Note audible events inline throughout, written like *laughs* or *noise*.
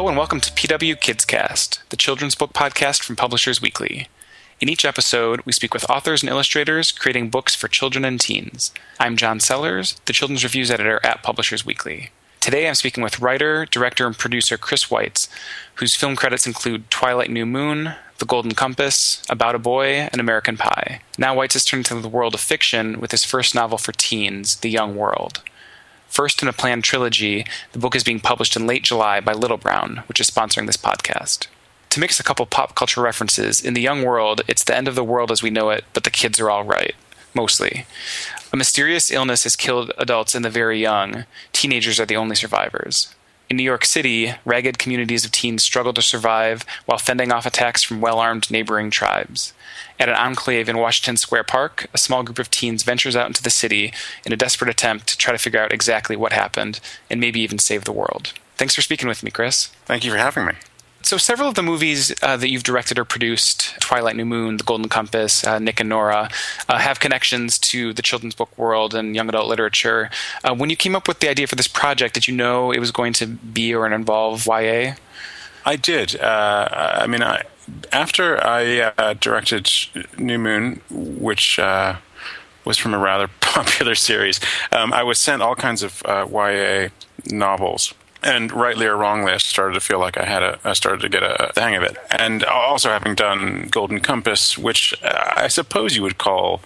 Hello and welcome to PW Kidscast, the children's book podcast from Publishers Weekly. In each episode, we speak with authors and illustrators creating books for children and teens. I'm John Sellers, the children's reviews editor at Publishers Weekly. Today I'm speaking with writer, director, and producer Chris Weitz, whose film credits include Twilight New Moon, The Golden Compass, About a Boy, and American Pie. Now Weitz has turned to the world of fiction with his first novel for teens, The Young World. First in a planned trilogy, the book is being published in late July by Little Brown, which is sponsoring this podcast to mix a couple pop culture references, in the young world, it's the end of the world as we know it, but the kids are all right, mostly. A mysterious illness has killed adults and the very young. Teenagers are the only survivors. In New York City, ragged communities of teens struggle to survive while fending off attacks from well armed neighboring tribes. At an enclave in Washington Square Park, a small group of teens ventures out into the city in a desperate attempt to try to figure out exactly what happened and maybe even save the world. Thanks for speaking with me, Chris. Thank you for having me. So, several of the movies uh, that you've directed or produced, Twilight New Moon, The Golden Compass, uh, Nick and Nora, uh, have connections to the children's book world and young adult literature. Uh, when you came up with the idea for this project, did you know it was going to be or involve YA? I did. Uh, I mean, I, after I uh, directed New Moon, which was from a rather *laughs* popular series, um, I was sent all kinds of YA novels and rightly or wrongly, I started to feel like I had a, I started to get a, hang of it. And also having done Golden Compass, which uh, I suppose you would call,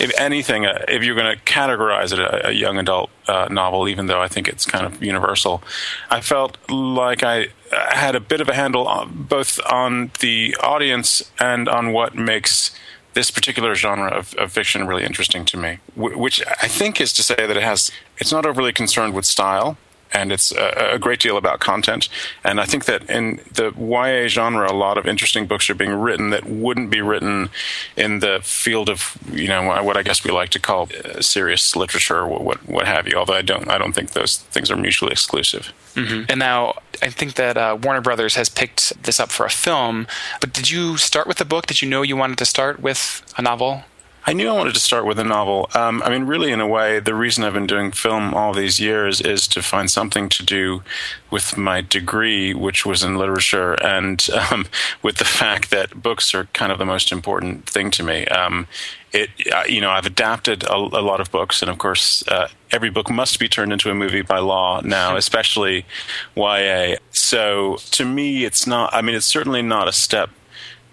if anything, uh, if you're going to categorize it a, young adult uh, novel, even though I think it's kind of universal, I felt like I had a bit of a handle on, both on the audience and on what makes this particular genre of, of, fiction really interesting to me, which I think is to say that it has, it's not overly concerned with style and it's a, a, great deal about content. And I think that in the YA genre, a lot of interesting books are being written that wouldn't be written in the field of you know what I guess we like to call uh, serious literature or what what have you. Although I don't I don't think those things are mutually exclusive. Mm-hmm. And now I think that uh, Warner Brothers has picked this up for a film. But did you start with the book? Did you know you wanted to start with a novel? I knew I wanted to start with a novel. Um, I mean, really, in a way, the reason I've been doing film all these years is to find something to do with my degree, which was in literature, and *laughs* um, with the fact that books are kind of the most important thing to me. Um, it, uh, you know, I've adapted a, a, lot of books, and of course, uh, every book must be turned into a movie by law now, especially YA. So, to me, it's not. I mean, it's certainly not a step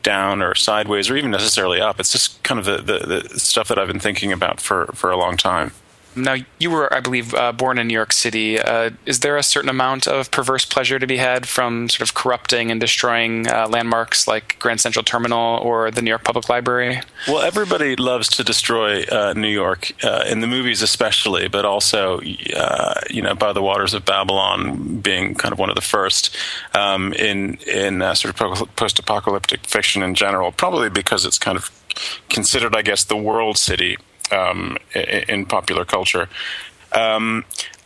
down or sideways or even necessarily up. It's just kind of the, the, the stuff that I've been thinking about for, for a long time. Now, you were, I believe, uh, born in New York City. Uh, is there a certain amount of perverse pleasure to be had from sort of corrupting and destroying uh, landmarks like Grand Central Terminal or the New York Public Library? Well, everybody loves to destroy uh, New York, uh, in the movies especially, but also, uh, you know, by the waters of Babylon being kind of one of the first um, in in sort of post-apocalyptic fiction in general. Probably because it's kind of considered, I guess, the world city um, in popular culture. Um,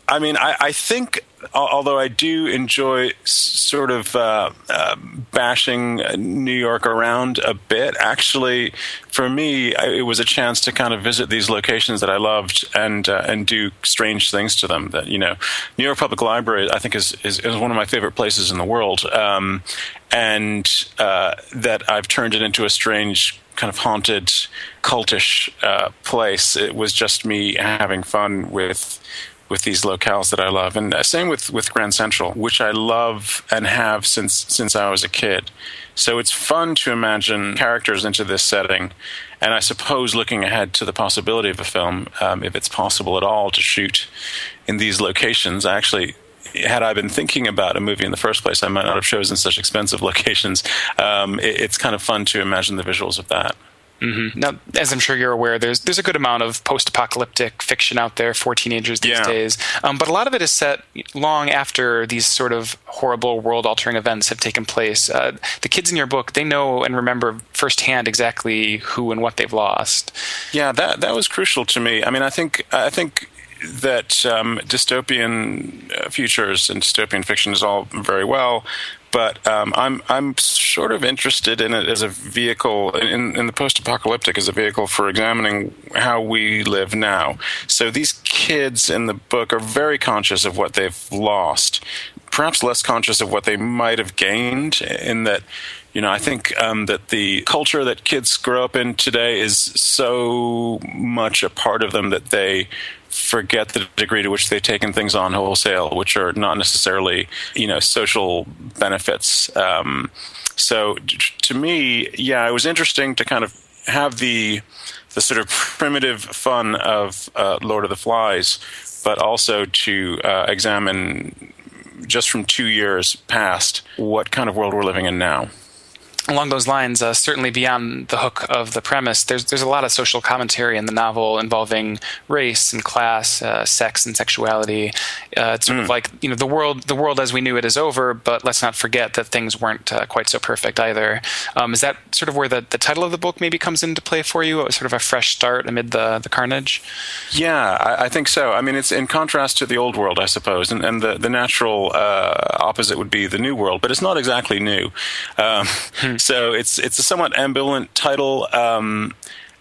I mean, I, I, think, although I do enjoy sort of uh, uh, bashing New York around a bit, actually, for me, it was a chance to kind of visit these locations that I loved and uh, and do strange things to them. That you know, New York Public Library, I think, is is, is one of my favorite places in the world, um, and uh, that I've turned it into a strange kind of haunted, cultish uh, place. It was just me having fun with with these locales that I love, and uh, same with with Grand Central, which I love and have since since I was a kid. So it's fun to imagine characters into this setting, and I suppose looking ahead to the possibility of a film, um, if it's possible at all, to shoot in these locations. I actually had I been thinking about a movie in the first place, I might not have chosen such expensive *laughs* locations. Um, it, it's kind of fun to imagine the visuals of that. Mm-hmm. Now, as I'm sure you're aware, there's there's a good amount of post-apocalyptic fiction out there for teenagers these yeah. days, um, but a lot of it is set long after these sort of horrible world-altering events have taken place. Uh, the kids in your book, they know and remember firsthand exactly who and what they've lost. Yeah, that that was crucial to me. I mean, I think I think that um, dystopian uh, futures and dystopian fiction is all very well, but um, I'm I'm sort of interested in it as a vehicle in, in the post-apocalyptic as a vehicle for examining how we live now. So these kids in the book are very conscious of what they've lost, perhaps less conscious of what they might have gained in that you know, I think um, that the culture that kids grow up in today is so much a part of them that they forget the degree to which they've taken things on wholesale, which are not necessarily, you know, social benefits. Um, so to me, yeah, it was interesting to kind of have the the sort of primitive fun of uh, Lord of the Flies, but also to uh, examine just from two years past what kind of world we're living in now along those lines, uh, certainly beyond the hook of the premise, there's there's a lot of social commentary in the novel involving race and class, uh, sex and sexuality. Uh, it's sort mm. of like you know the world the world as we knew it is over, but let's not forget that things weren't uh, quite so perfect either. Um, is that sort of where the, the title of the book maybe comes into play for you? It was Sort of a fresh start amid the the carnage. Yeah, I, I think so. I mean, it's in contrast to the old world, I suppose, and, and the the natural uh, opposite would be the new world, but it's not exactly new. Um, hmm. So it's it's a somewhat ambivalent title. Um,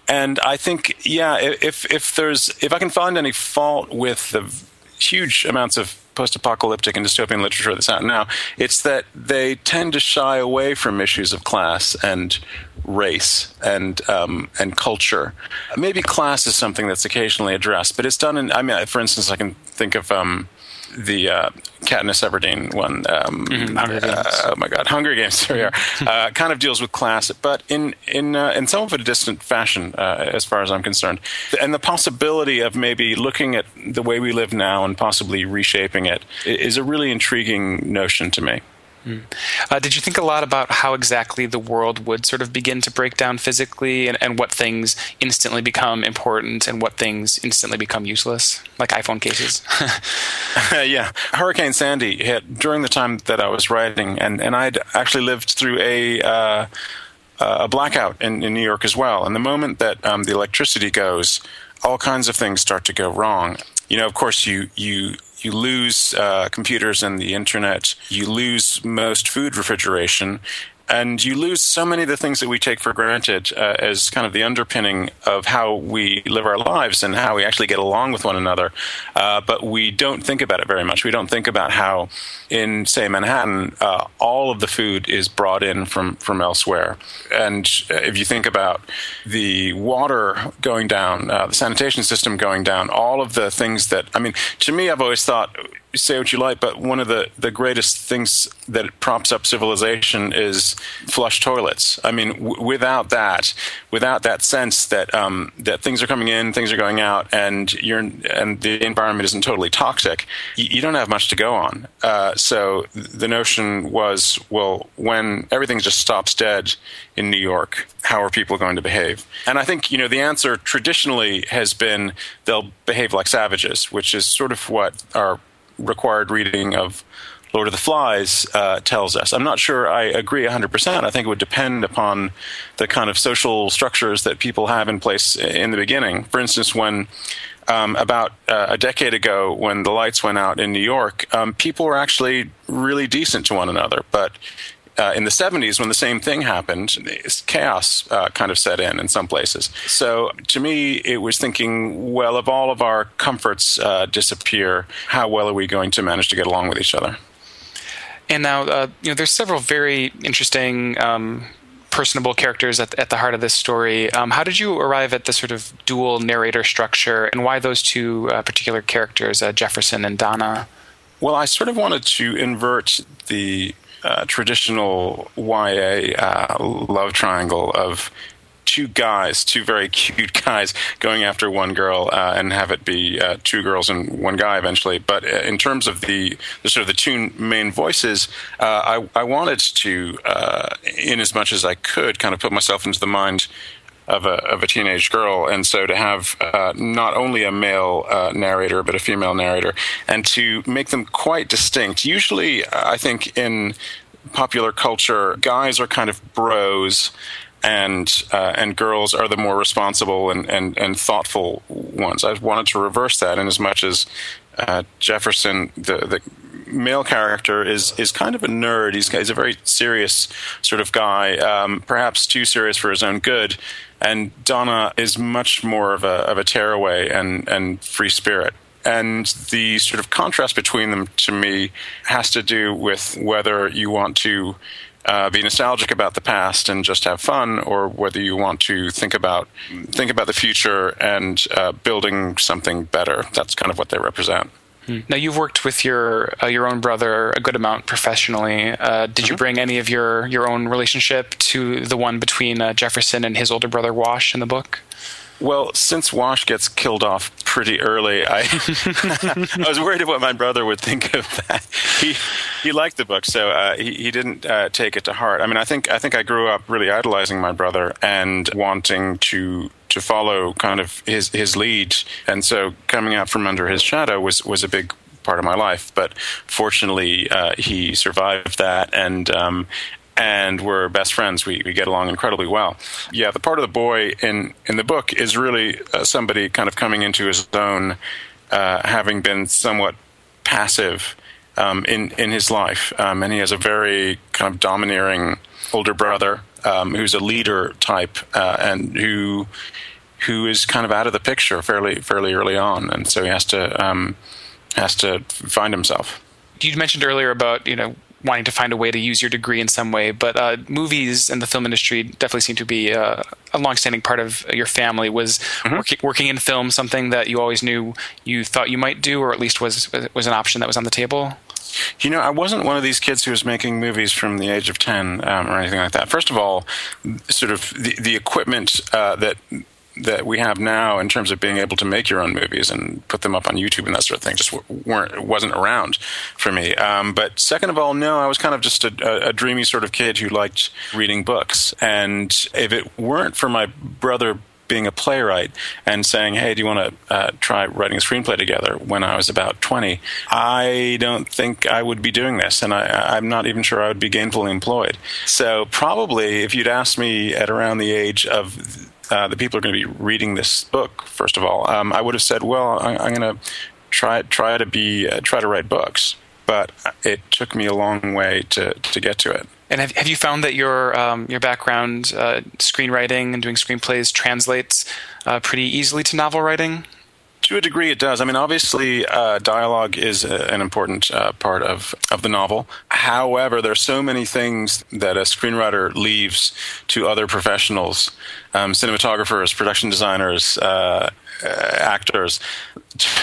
and I think, yeah, if if there's if I can find any fault with the huge amounts of post-apocalyptic and dystopian literature that's out now, it's that they tend to shy away from issues of class and race and um, and culture. Maybe class is something that's occasionally addressed, but it's done in. I mean, for instance, I can think of. Um, the uh, Katniss Everdeen one. Um, mm-hmm. uh, oh my God, Hunger Games. *laughs* There we are. *laughs* uh, kind of deals with class, but in in uh, in somewhat of a distant fashion, uh, as far as I'm concerned. And the possibility of maybe looking at the way we live now and possibly reshaping it is a really intriguing notion to me. Mm. Uh, did you think a lot about how exactly the world would sort of begin to break down physically and, and what things instantly become important and what things instantly become useless, like iPhone cases? uh, *laughs* *laughs* yeah. Hurricane Sandy hit during the time that I was writing, and, and I'd actually lived through a. Uh, a blackout in, in, New York as well. And the moment that um, the electricity goes, all kinds of things start to go wrong. You know, of course, you you you lose uh, computers and the internet, you lose most food refrigeration, and you lose so many of the things that we take for granted uh, as kind of the underpinning of how we live our lives and how we actually get along with one another. Uh, but we don't think about it very much. We don't think about how, in say Manhattan, uh, all of the food is brought in from from elsewhere. And uh, if you think about the water going down, uh, the sanitation system going down, all of the things that I mean, to me, I've always thought say what you like, but one of the, the greatest things that props up civilization is flush toilets. I mean, w- without that, without that sense that um, that things are coming in, things are going out, and you're and the environment isn't totally toxic, you, you don't have much to go on. Uh, so the notion was, well, when everything just stops dead in New York, how are people going to behave? And I think you know the answer traditionally has been they'll behave like savages, which is sort of what our required reading of Lord of the Flies uh, tells us. I'm not sure I agree 100%. I think it would depend upon the kind of social structures that people have in place in the beginning. For instance, when um, about uh, a decade ago, when the lights went out in New York, um, people were actually really decent to one another. But uh, in the 70s, when the same thing happened, chaos uh, kind of set in in some places. So to me, it was thinking, well, if all of our comforts uh, disappear, how well are we going to manage to get along with each other? And now, uh, you know, there's several very interesting. Um, personable characters at, at the heart of this story. Um, how did you arrive at the sort of dual narrator structure, and why those two uh, particular characters, uh, Jefferson and Donna? Well, I sort of wanted to invert the uh, traditional YA uh, love triangle of two guys, two very cute *laughs* guys, going after one girl, uh, and have it be uh, two girls and one guy eventually. But uh, in terms of the, the sort of the two main voices, uh, I, I, wanted to, uh, in as much as I could, kind of put myself into the mind of a of a teenage girl, and so to have uh, not only a male uh, narrator but a female narrator, and to make them quite distinct. Usually, I think in popular culture, guys are kind of bros. And uh, and girls are the more responsible and, and, and thoughtful ones. I wanted to reverse that, in as much as uh, Jefferson, the, the male character is is kind of a nerd. He's, he's a very serious sort of guy, um, perhaps too serious for his own good. And Donna is much more of a of a tearaway and and free spirit. and the sort of contrast between them to me has to do with whether you want to uh, be nostalgic about the past and just have fun, or whether you want to think about think about the future and uh, building something better. That's kind of what they represent. Hmm. Now you've worked with your uh, your own brother a good amount professionally. Uh, did mm-hmm. you bring any of your your own relationship to the one between uh, Jefferson and his older brother Wash in the book? Well, since Wash gets killed off pretty early, I *laughs* I was worried what my brother would think of that. He he liked the book, so uh, he he didn't uh, take it to heart. I mean, I think I think I grew up really idolizing my brother and wanting to to follow kind of his his lead, and so coming out from under his shadow was was a big part of my life. But fortunately, uh, he survived that, and um, and we're best friends. We, we get along incredibly well. Yeah, the part of the boy in, in the book is really uh, somebody kind of coming into his own, uh, having been somewhat passive um, in, in his life. Um, and he has a very kind of domineering older brother um, who's a leader type uh, and who who is kind of out of the picture fairly fairly early on. And so he has to um, has to find himself. You mentioned earlier about you know wanting to find a way to use your degree in some way. But uh, movies and the film industry definitely seem to be uh, a longstanding part of your family. Was mm-hmm. work- working in film something that you always knew you thought you might do, or at least was was an option that was on the table? You know, I wasn't one of these kids who was making movies from the age of 10 um, or anything like that. First of all, sort of the, the equipment uh, that that we have now in terms of being able to make your own movies and put them up on YouTube and that sort of thing just weren't wasn't around for me. Um, but second of all, no, I was kind of just a, a, dreamy sort of kid who liked reading books, and if it weren't for my brother being a playwright and saying, "Hey, do you want to uh, try writing a screenplay together?" When I was about twenty, I don't think I would be doing this, and I, am not even sure I would be gainfully employed. So probably, if you'd asked me at around the age of uh, the people are going to be reading this book. First of all, um, I would have said, "Well, I, am going to try try to be uh, try to write books," but it took me a long way to to get to it. And have, have you found that your um, your background, uh, screenwriting and doing screenplays, translates uh, pretty easily to novel writing? To a degree, it does. I mean, obviously, uh, dialogue is a, an important uh, part of, of the novel. However, there are so many things that a screenwriter leaves to other professionals, um, cinematographers, production designers, uh, uh actors,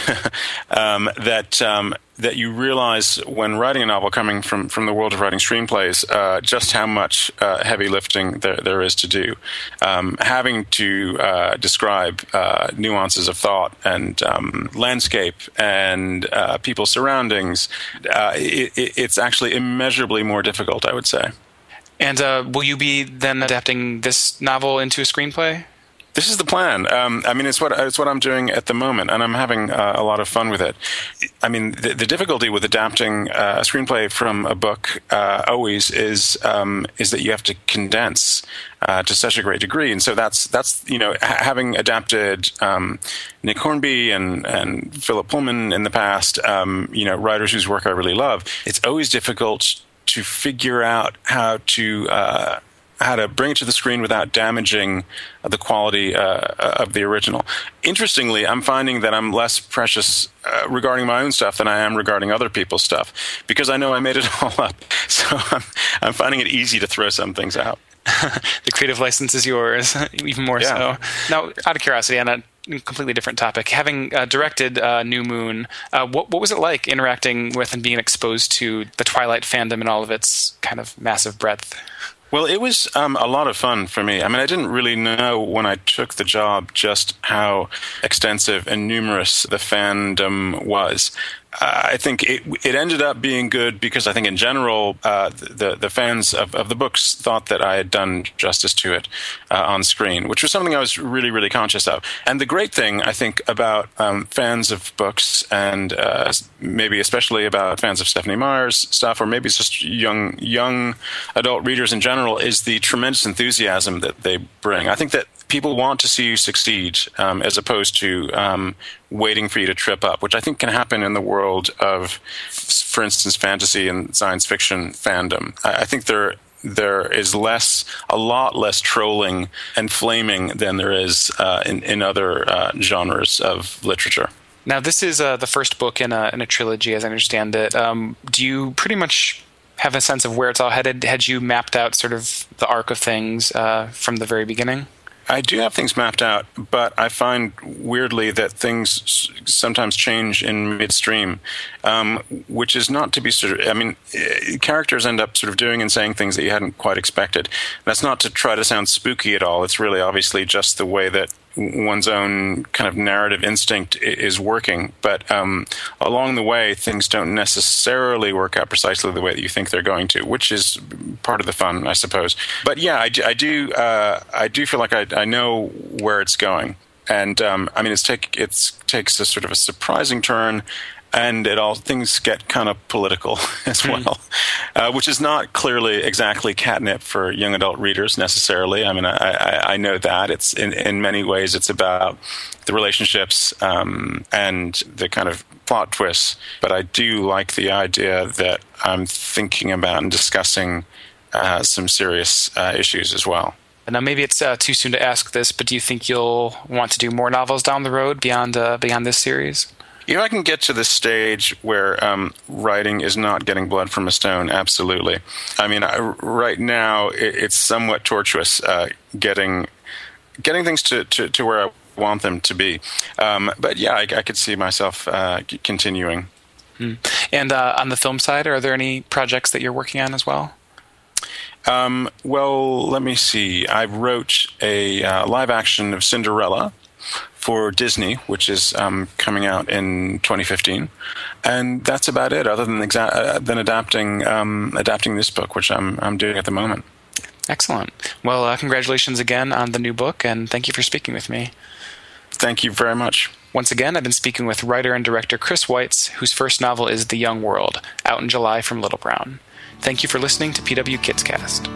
*laughs* um, that um, that you realize when writing a novel coming from, from the world of writing screenplays uh, just how much uh, heavy lifting there, there is to do. Um, having to uh, describe uh, nuances of thought and um, landscape and uh, people's surroundings, uh, it, it's actually immeasurably more difficult, I would say. And will you be then adapting this novel into a screenplay? This is the plan. Um, I mean, it's what it's what I'm doing at the moment, and I'm having uh, a lot of fun with it. I mean, the, the difficulty with adapting uh, a screenplay from a book uh, always is um, is that you have to condense uh, to such a great degree, and so that's that's you know ha- having adapted um, Nick Hornby and and Philip Pullman in the past, um, you know, writers whose work I really love. It's always difficult to figure out how to uh, how to bring it to the screen without damaging the quality uh, of the original. Interestingly, I'm finding that I'm less precious uh, regarding my own stuff than I am regarding other people's stuff because I know I made it *laughs* all up. So I'm, I'm finding it easy to throw some things out. *laughs* the creative license is yours, *laughs* even more yeah. so. Now, out of curiosity, on a completely different topic, having uh, directed uh, New Moon, uh, what, what was it like interacting with and being exposed to the Twilight fandom and all of its kind of massive breadth? Well, it was um, a lot of fun for me. I mean, I didn't really know when I took the job just how extensive and numerous the fandom was. I think it, it ended up being good because I think in general uh, the the fans of, of the books thought that I had done justice to it uh, on screen, which was something I was really really conscious of. And the great thing I think about um, fans of books and uh, maybe especially about fans of Stephenie Meyer's stuff, or maybe it's just young young adult readers in general, is the tremendous enthusiasm that they bring. I think that people want to see you succeed um, as opposed to um, waiting for you to trip up, which I think can happen in the world of, for instance, fantasy and science fiction fandom. I, I think there there is less, a lot less trolling and flaming than there is uh, in, in other uh, genres of literature. Now, this is uh, the first book in a, in a trilogy, as I understand it. Um, do you pretty much have a sense of where it's all headed? Had you mapped out sort of the arc of things uh, from the very beginning? I do have things mapped out, but I find weirdly that things sometimes change in midstream, um, which is not to be sort of. I mean, eh, characters end up sort of doing and saying things that you hadn't quite expected. That's not to try to sound spooky at all. It's really obviously just the way that one's own kind of narrative instinct is working. But um, along the way, things don't necessarily work out precisely the way that you think they're going to, which is part of the fun, I suppose. But yeah, I, I do. Uh, I do feel like I, I, know where it's going, and um, I mean, it's take it takes a sort of a surprising turn and it all things get kind of political *laughs* as hmm. well, uh, which is not clearly exactly catnip for young adult readers necessarily. I mean, I, I, I know that it's in, in many ways it's about the relationships um, and the kind of plot twists, but I do like the idea that I'm thinking about and discussing uh, some serious uh, issues as well. Now, maybe it's uh, too soon to ask this, but do you think you'll want to do more novels down the road beyond uh, beyond this series? If I can get to the stage where um, writing is not getting blood from a stone, absolutely. I mean, I, right now it, it's somewhat tortuous uh, getting getting things to, to, to, where I want them to be. Um, but yeah, I, I, could see myself uh, continuing. Hmm. And uh, on the film side, are there any projects that you're working on as well? Um, well, let me see. I wrote a uh, live action of Cinderella for Disney, which is um, coming out in 2015, and that's about it. Other than exa- uh, than adapting um, adapting this book, which I'm I'm doing at the moment. Excellent. Well, uh, congratulations again on the new book, and thank you for speaking with me. Thank you very much. Once again, I've been speaking with writer and director Chris Weitz, whose first novel is The Young World, out in July from Little Brown. Thank you for listening to PW Kids Cast.